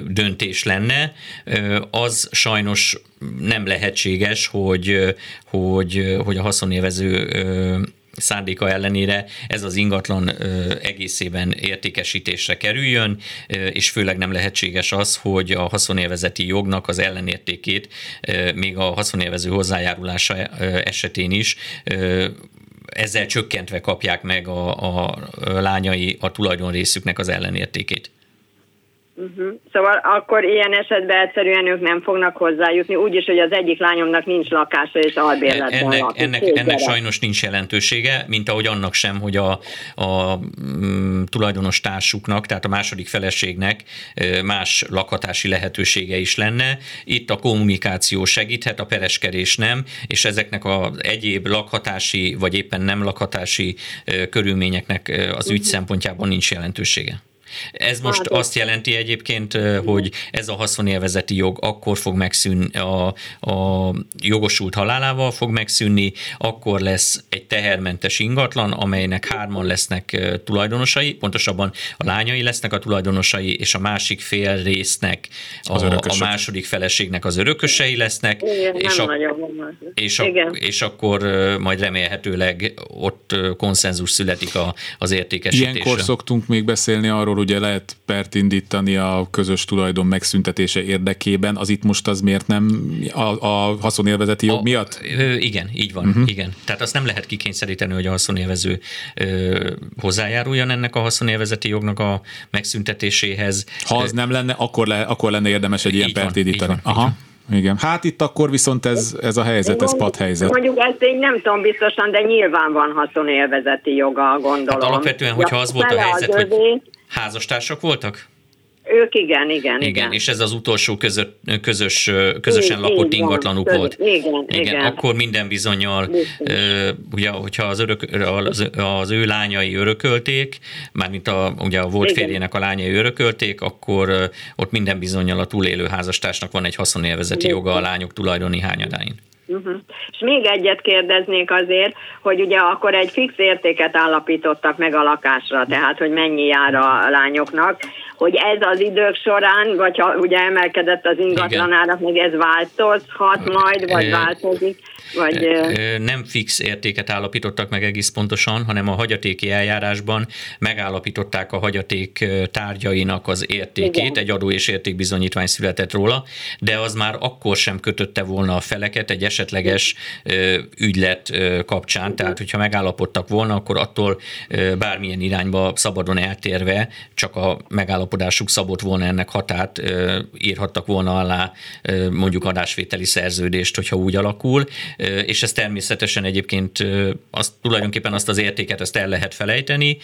döntés lenne, az sajnos nem lehetséges, hogy, hogy, hogy a haszonélvező szándéka ellenére ez az ingatlan egészében értékesítésre kerüljön, és főleg nem lehetséges az, hogy a haszonélvezeti jognak az ellenértékét még a haszonélvező hozzájárulása esetén is ezzel csökkentve kapják meg a, a lányai a tulajdonrészüknek az ellenértékét. Uh-huh. Szóval akkor ilyen esetben egyszerűen ők nem fognak hozzájutni, úgyis, hogy az egyik lányomnak nincs lakása és albérletben ennek, lakik. Ennek, ennek sajnos nincs jelentősége, mint ahogy annak sem, hogy a, a mm, tulajdonos társuknak, tehát a második feleségnek más lakhatási lehetősége is lenne. Itt a kommunikáció segíthet, a pereskedés nem, és ezeknek az egyéb lakhatási vagy éppen nem lakhatási körülményeknek az ügy uh-huh. szempontjában nincs jelentősége. Ez most hát, azt jelenti egyébként, hogy ez a haszonélvezeti jog akkor fog megszűnni, a, a jogosult halálával fog megszűnni, akkor lesz egy tehermentes ingatlan, amelynek hárman lesznek tulajdonosai, pontosabban a lányai lesznek a tulajdonosai, és a másik fél résznek a, a második feleségnek az örökösei lesznek, Igen, és, a, és, a, és akkor majd remélhetőleg ott konszenzus születik a, az értékesítésre. Ilyenkor szoktunk még beszélni arról, hogy ugye lehet pert indítani a közös tulajdon megszüntetése érdekében, az itt most az miért nem a, a haszonélvezeti jog a, miatt? Ö, igen, így van, uh-huh. igen. Tehát azt nem lehet kikényszeríteni, hogy a haszonélvező ö, hozzájáruljon ennek a haszonélvezeti jognak a megszüntetéséhez. Ha az nem lenne, akkor, le, akkor lenne érdemes egy ilyen pert indítani. Van, Aha. Igen. Hát itt akkor viszont ez, ez a helyzet, ez pad helyzet. Mondjuk ezt én nem tudom biztosan, de nyilván van haszonélvezeti joga, gondolom. Hát alapvetően, hogyha az volt a helyzet, hogy házastársak voltak? Ők igen, igen, igen. Igen, és ez az utolsó közö, közös, közösen lakott igen, ingatlanuk volt. Igen, igen, igen. Akkor minden bizonyal, ugye, hogyha az, örök, az, az ő lányai örökölték, mármint a, ugye a volt igen. férjének a lányai örökölték, akkor ott minden bizonyal a túlélő házastársnak van egy haszonélvezeti joga a lányok tulajdoni hányadáin. Uh-huh. És még egyet kérdeznék azért, hogy ugye akkor egy fix értéket állapítottak meg a lakásra, tehát hogy mennyi jár a lányoknak, hogy ez az idők során, vagy ha ugye emelkedett az ingatlanárak, meg ez változhat majd, vagy változik? Vagy, nem fix értéket állapítottak meg egész pontosan, hanem a hagyatéki eljárásban megállapították a hagyaték tárgyainak az értékét, Igen. egy adó és értékbizonyítvány született róla, de az már akkor sem kötötte volna a feleket egy esetleges ügylet kapcsán, Igen. tehát hogyha megállapodtak volna, akkor attól bármilyen irányba szabadon eltérve csak a megállapodásuk szabott volna ennek hatát, írhattak volna alá mondjuk adásvételi szerződést, hogyha úgy alakul, és ez természetesen egyébként azt, tulajdonképpen azt az értéket ezt el lehet felejteni,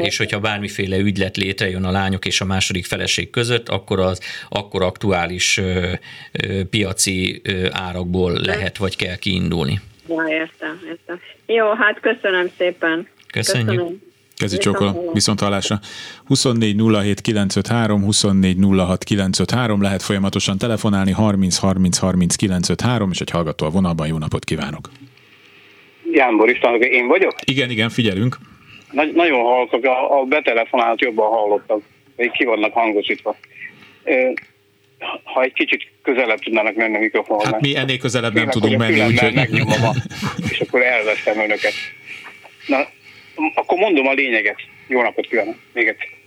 és hogyha bármiféle ügylet létrejön a lányok és a második feleség között, akkor az akkor aktuális piaci árakból lehet vagy kell kiindulni. Ja, értem, értem. Jó, hát köszönöm szépen. Köszönjük. Köszönöm. Kezi csokol, viszont hallásra. 24 07 953, 24 06 953, lehet folyamatosan telefonálni, 30 30 30 953, és egy hallgató a vonalban, jó napot kívánok! Jánbor István, én vagyok? Igen, igen, figyelünk. Nagy, nagyon hallottak, a, a betelefonálat jobban hallottak, hogy ki vannak hangosítva. Ha egy kicsit közelebb tudnának menni a mikrofonhoz. Hát mi ennél közelebb nem tudunk menni, úgyhogy... És akkor elvesztem önöket. Na, akkor mondom a lényeget. Jó napot kívánok, még egyszer.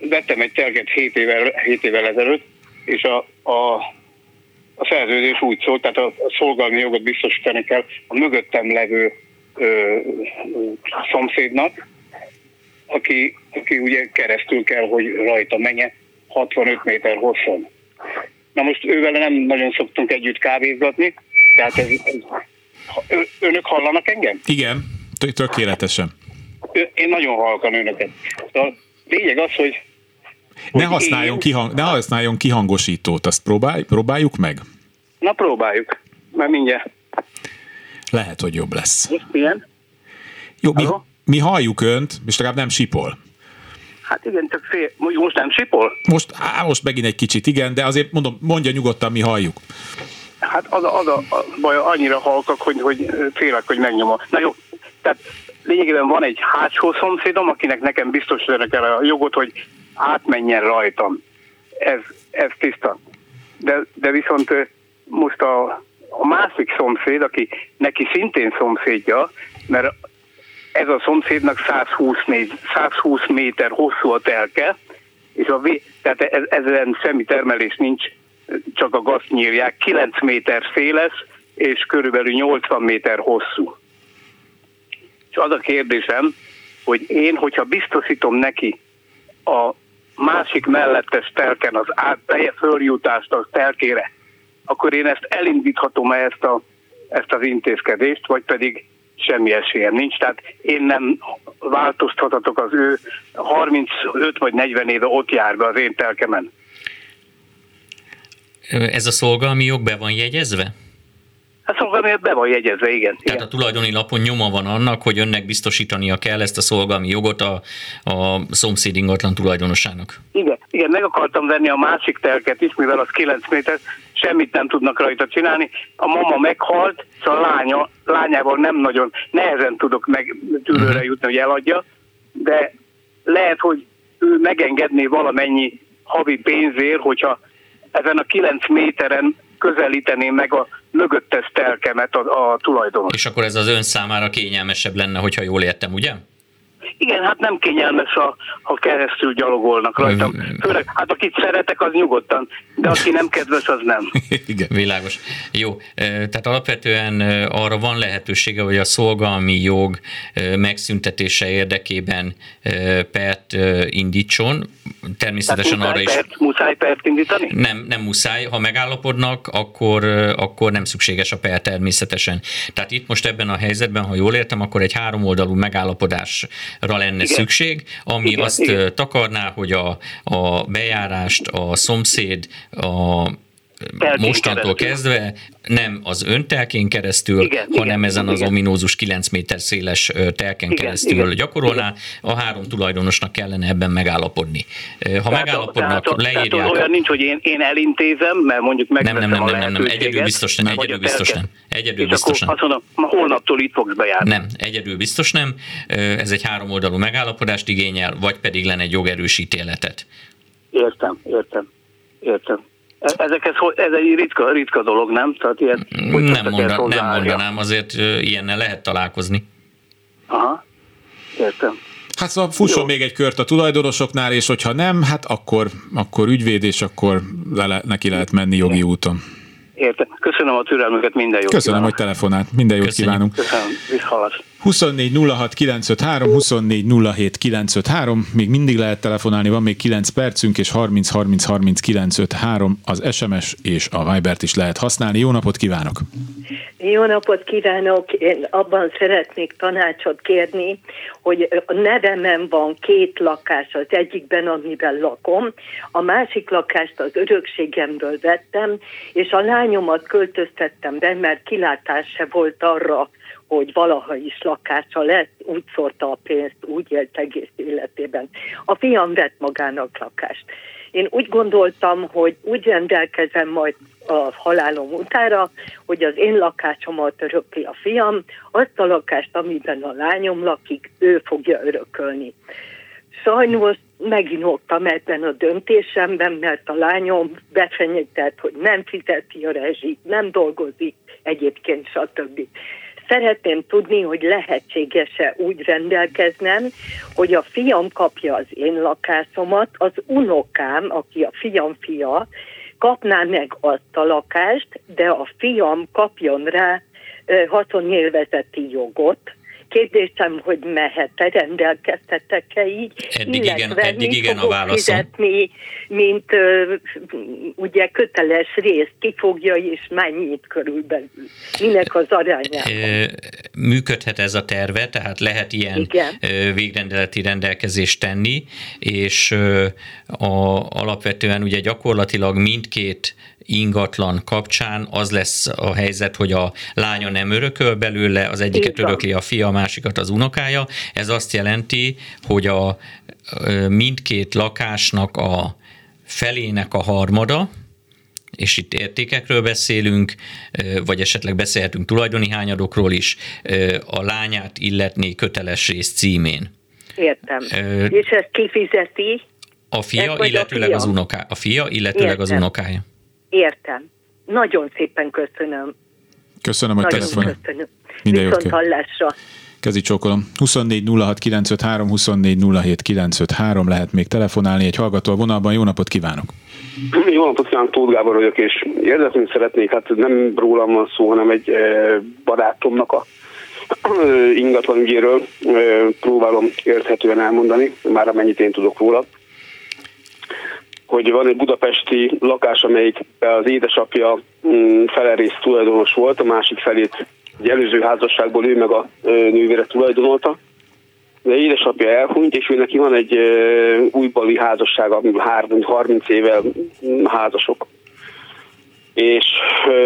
Vettem egy telket 7 évvel, 7 évvel ezelőtt, és a, a, a szerződés úgy szólt, tehát a, a szolgálmi jogot biztosítani kell a mögöttem levő ö, ö, szomszédnak, aki, aki ugye keresztül kell, hogy rajta menje 65 méter hosszon. Na most ővel nem nagyon szoktunk együtt kávézgatni, tehát ez, ez, önök hallanak engem? Igen. Tökéletesen. én nagyon halkan önöket. A lényeg az, hogy ne használjon, kihang, ne használjon kihangosítót, azt próbálj, próbáljuk meg. Na próbáljuk, mert mindjárt. Lehet, hogy jobb lesz. Most milyen? Jó, mi, mi halljuk önt, és legalább nem sipol. Hát igen, csak fél, most nem sipol? Most, á, most megint egy kicsit igen, de azért mondom, mondja nyugodtan, mi halljuk. Hát az a, az a, a baj, annyira halkak, hogy, hogy félek, hogy megnyomom. Na jó, tehát lényegében van egy hátsó szomszédom, akinek nekem biztos kell a jogot, hogy átmenjen rajtam. Ez, ez tiszta. De, de viszont most a, a másik szomszéd, aki neki szintén szomszédja, mert ez a szomszédnak 120, méter, 120 méter hosszú a telke, és a vé, tehát ez, ezen semmi termelés nincs, csak a gazt nyírják, 9 méter széles, és körülbelül 80 méter hosszú. Az a kérdésem, hogy én, hogyha biztosítom neki a másik mellettes telken az át, följutást a telkére, akkor én ezt elindíthatom ezt, a, ezt az intézkedést, vagy pedig semmi esélyem nincs. Tehát én nem változtathatok az ő 35 vagy 40 éve ott jár be az én telkemen. Ez a szolgalmi jog be van jegyezve? A szolgalmi be van jegyezve, igen. Tehát igen. a tulajdoni lapon nyoma van annak, hogy önnek biztosítania kell ezt a szolgalmi jogot a, a szomszéd ingatlan tulajdonosának. Igen, igen, meg akartam venni a másik telket is, mivel az 9 méter, semmit nem tudnak rajta csinálni. A mama meghalt, és a lánya, lányával nem nagyon, nehezen tudok meg tűrőre mhm. jutni, hogy eladja, de lehet, hogy ő megengedné valamennyi havi pénzért, hogyha ezen a 9 méteren közelíteném meg a mögöttes telkemet a, a tulajdonos. És akkor ez az ön számára kényelmesebb lenne, hogyha jól értem, ugye? Igen, hát nem kényelmes, ha, ha keresztül gyalogolnak rajtam. Főleg, hát akit szeretek, az nyugodtan, de aki nem kedves, az nem. (laughs) Igen. Világos. Jó, tehát alapvetően arra van lehetősége, hogy a szolgalmi jog megszüntetése érdekében pert indítson. Természetesen muszáj arra is... Pert, muszáj pert indítani? Nem, nem muszáj. Ha megállapodnak, akkor, akkor nem szükséges a per természetesen. Tehát itt most ebben a helyzetben, ha jól értem, akkor egy háromoldalú megállapodás lenne igen. szükség, ami igen, azt igen. takarná, hogy a, a bejárást a szomszéd a Telkén mostantól keresztül. kezdve nem az öntelkén keresztül, igen, hanem igen, ezen az ominózus 9 méter széles telken igen, keresztül igen, gyakorolná, igen. a három tulajdonosnak kellene ebben megállapodni. Ha tehát, megállapodnak, tehát, leírják... Tehát olyan nincs, hogy én, én elintézem, mert mondjuk nem, nem, nem, nem, nem, nem, egyedül biztos nem, egyedül biztos nem. Egyedül biztos nem. Azt mondom, holnaptól itt fogsz bejárni. Nem, egyedül biztos nem. Ez egy háromoldalú megállapodást igényel, vagy pedig lenne egy jogerősítéletet. Értem, értem, értem. Ezekhez, ez egy ritka, ritka dolog, nem? Tehát ilyen, nem, mondan, nem mondanám, azért ilyennel lehet találkozni. Aha, értem. Hát szóval fusson Jó. még egy kört a tulajdonosoknál, és hogyha nem, hát akkor, akkor ügyvéd, és akkor le, neki lehet menni jogi úton. Értem. Köszönöm a türelmüket, minden jót Köszönöm, kívánok. hogy telefonált. Minden jót Köszönjük. kívánunk. Köszönöm, visszhalás. 24 06 953, 24 07 953, még mindig lehet telefonálni, van még 9 percünk, és 30 30 30 953 az SMS és a Vibert is lehet használni. Jó napot kívánok! Jó napot kívánok! Én abban szeretnék tanácsot kérni, hogy a nevemen van két lakás, az egyikben, amiben lakom, a másik lakást az örökségemről vettem, és a lányomat költöztettem be, mert kilátás se volt arra, hogy valaha is lakása lesz, úgy szórta a pénzt, úgy élt egész életében. A fiam vett magának lakást. Én úgy gondoltam, hogy úgy rendelkezem majd a halálom utára, hogy az én lakásomat örökli a fiam, azt a lakást, amiben a lányom lakik, ő fogja örökölni. Sajnos meginoktam ebben a döntésemben, mert a lányom befenyegtett, hogy nem fizeti a rezsit, nem dolgozik, egyébként stb. Szeretném tudni, hogy lehetséges-e úgy rendelkeznem, hogy a fiam kapja az én lakásomat, az unokám, aki a fiam fia, kapná meg azt a lakást, de a fiam kapjon rá haszonélvezeti jogot, kérdésem, hogy mehet-e, rendelkeztetek-e így? Eddig igen, eddig igen a válaszom. Fizetni, mint uh, ugye köteles részt, ki fogja és mennyit körülbelül? Minek az arányában? Működhet ez a terve, tehát lehet ilyen igen. végrendeleti rendelkezést tenni, és a, alapvetően ugye gyakorlatilag mindkét ingatlan kapcsán az lesz a helyzet, hogy a lánya nem örököl belőle, az egyiket örökli a fia, a másikat az unokája. Ez azt jelenti, hogy a mindkét lakásnak a felének a harmada, és itt értékekről beszélünk, vagy esetleg beszélhetünk tulajdoni hányadokról is, a lányát illetné köteles rész címén. Értem. Ö, és ezt kifizeti? A fia, illetőleg a fia? az unokája. A fia, illetőleg Értem. az unokája. Értem. Nagyon szépen köszönöm. Köszönöm, hogy telefonál. Köszönöm. Minden Viszont jót hallásra. Kezi csókolom. 24 06 953, 24 07 953 lehet még telefonálni. Egy hallgató a vonalban. Jó napot kívánok! (clears throat) Jó napot kívánok, Tóth Gábor vagyok, és érdezni szeretnék, hát nem rólam van szó, hanem egy eh, barátomnak a (clears throat) ingatlan ügyéről eh, próbálom érthetően elmondani, már amennyit én tudok róla hogy van egy budapesti lakás, amelyik az édesapja mm, felerész tulajdonos volt, a másik felét egy előző házasságból ő meg a nővére tulajdonolta. De édesapja elhunyt, és ő neki van egy újbali házassága, 30 éve házasok. És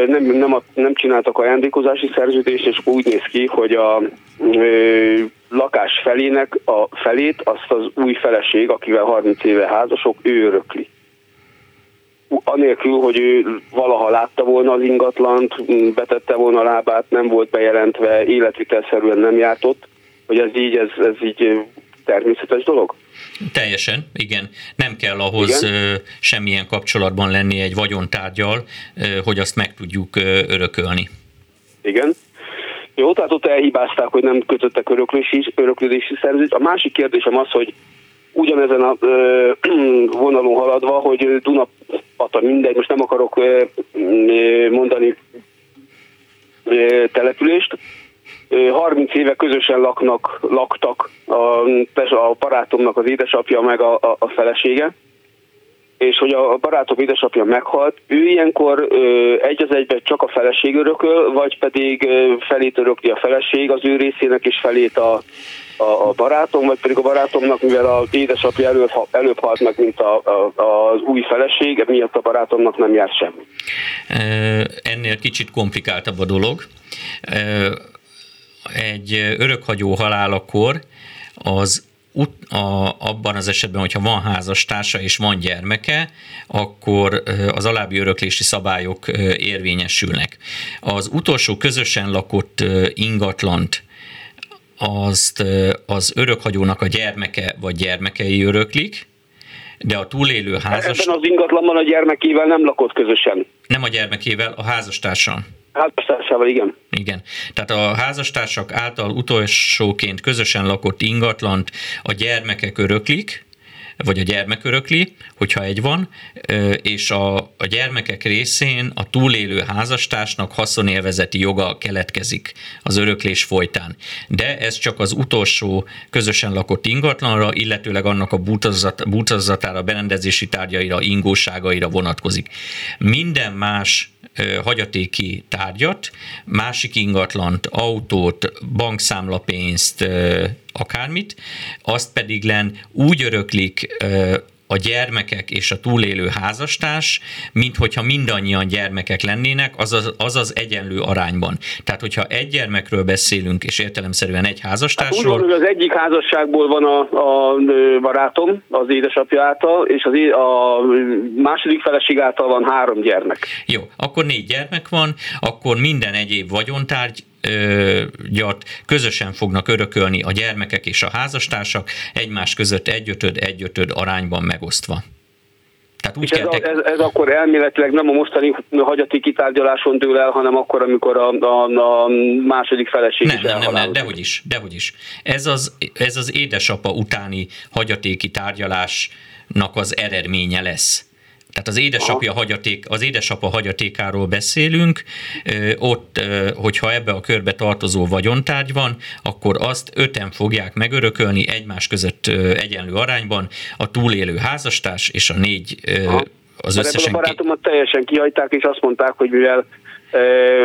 nem, nem, nem csináltak ajándékozási szerződést, és úgy néz ki, hogy a ö, lakás felének a felét azt az új feleség, akivel 30 éve házasok, ő örökli anélkül, hogy ő valaha látta volna az ingatlant, betette volna a lábát, nem volt bejelentve, életvitelszerűen nem járt ott, hogy ez így, ez, ez így természetes dolog? Teljesen, igen. Nem kell ahhoz igen? semmilyen kapcsolatban lenni egy vagyontárgyal, hogy azt meg tudjuk örökölni. Igen. Jó, tehát ott elhibázták, hogy nem kötöttek öröklési, öröklési szerződést. A másik kérdésem az, hogy ugyanezen a ö, (clears throat) vonalon haladva, hogy Dunapata mindegy, most nem akarok ö, mondani ö, települést, 30 éve közösen laknak, laktak a, a barátomnak az édesapja meg a, a, a felesége, és hogy a barátom édesapja meghalt, ő ilyenkor ö, egy az egyben csak a feleség örököl, vagy pedig ö, felét örökli a feleség az ő részének, és felét a, a, a barátom, vagy pedig a barátomnak, mivel az édesapja előbb, előbb halt meg, mint a, a, az új feleség, miatt a barátomnak nem jár semmi. Ennél kicsit komplikáltabb a dolog. Egy örökhagyó halálakor az a, abban az esetben, hogyha van házastársa és van gyermeke, akkor az alábbi öröklési szabályok érvényesülnek. Az utolsó közösen lakott ingatlant azt az örökhagyónak a gyermeke vagy gyermekei öröklik, de a túlélő házas... Ebben az ingatlanban a gyermekével nem lakott közösen. Nem a gyermekével, a házastársal. Házastársával, igen. Igen. Tehát a házastársak által utolsóként közösen lakott ingatlant a gyermekek öröklik, vagy a gyermek örökli, hogyha egy van, és a, a gyermekek részén a túlélő házastársnak haszonélvezeti joga keletkezik az öröklés folytán. De ez csak az utolsó közösen lakott ingatlanra, illetőleg annak a bútozat, bútozatára, berendezési tárgyaira, ingóságaira vonatkozik. Minden más hagyatéki tárgyat, másik ingatlant, autót, bankszámlapénzt, akármit, azt pedig len úgy öröklik a gyermekek és a túlélő házastárs, mint hogyha mindannyian gyermekek lennének, azaz, azaz egyenlő arányban. Tehát, hogyha egy gyermekről beszélünk, és értelemszerűen egy házastársról... Hát úgy van, hogy az egyik házasságból van a, a barátom, az édesapja által, és az, a második feleség által van három gyermek. Jó, akkor négy gyermek van, akkor minden egyéb vagyontárgy gyart közösen fognak örökölni a gyermekek és a házastársak, egymás között egyötöd, egyötöd arányban megosztva. Tehát úgy és ez, a, ez, ez akkor elméletileg nem a mostani hagyati kitárgyaláson dől el, hanem akkor, amikor a, a, a második feleség nem, is nem, nem, nem, dehogy is, dehogy is. Ez az, ez az édesapa utáni hagyatéki tárgyalásnak az eredménye lesz. Tehát az édesapja hagyaték, az édesapa hagyatékáról beszélünk, ott, hogyha ebbe a körbe tartozó vagyontárgy van, akkor azt öten fogják megörökölni egymás között egyenlő arányban a túlélő házastárs és a négy az összesen... a barátomat teljesen kihagyták, és azt mondták, hogy mivel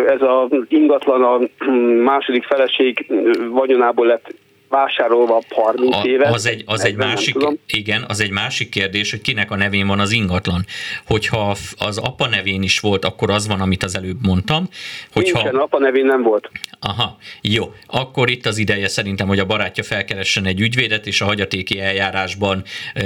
ez az ingatlan a második feleség vagyonából lett vásárolva 30 a, éve. Az egy, az egy másik, igen, az egy másik kérdés, hogy kinek a nevén van az ingatlan. Hogyha az apa nevén is volt, akkor az van, amit az előbb mondtam. Hogyha... Nincsen, apa nevén nem volt. Aha, jó. Akkor itt az ideje szerintem, hogy a barátja felkeressen egy ügyvédet, és a hagyatéki eljárásban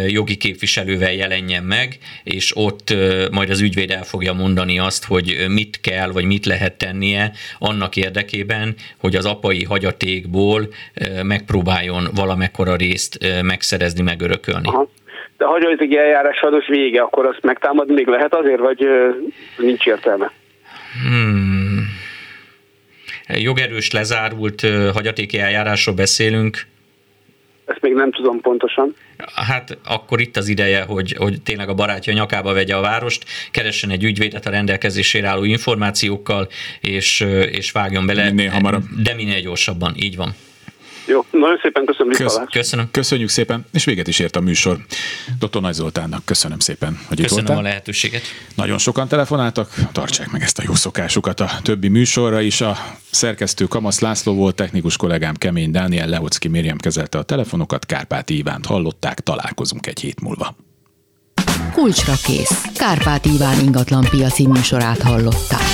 jogi képviselővel jelenjen meg, és ott majd az ügyvéd el fogja mondani azt, hogy mit kell, vagy mit lehet tennie annak érdekében, hogy az apai hagyatékból meg próbáljon valamekkora részt megszerezni, megörökölni. Aha. De ha egy eljárás sajnos vége, akkor azt megtámadni még lehet azért, vagy nincs értelme? Hmm. Jogerős lezárult hagyatéki eljárásról beszélünk. Ezt még nem tudom pontosan. Hát akkor itt az ideje, hogy, hogy tényleg a barátja nyakába vegye a várost, keressen egy ügyvédet a rendelkezésére álló információkkal, és, és vágjon bele. Minél hamarabb. De minél gyorsabban, így van. Jó, nagyon szépen köszönöm. Kösz, köszönöm. Köszönjük szépen, és véget is ért a műsor. Dr. Nagy Zoltánnak köszönöm szépen, hogy köszönöm itt voltál. a lehetőséget. Nagyon sokan telefonáltak, tartsák meg ezt a jó szokásukat a többi műsorra is. A szerkesztő Kamasz László volt, technikus kollégám Kemény Dániel, Leocki Miriam kezelte a telefonokat, Kárpáti Ivánt hallották, találkozunk egy hét múlva. Kulcsra kész. Kárpát Iván ingatlan piaci műsorát hallották.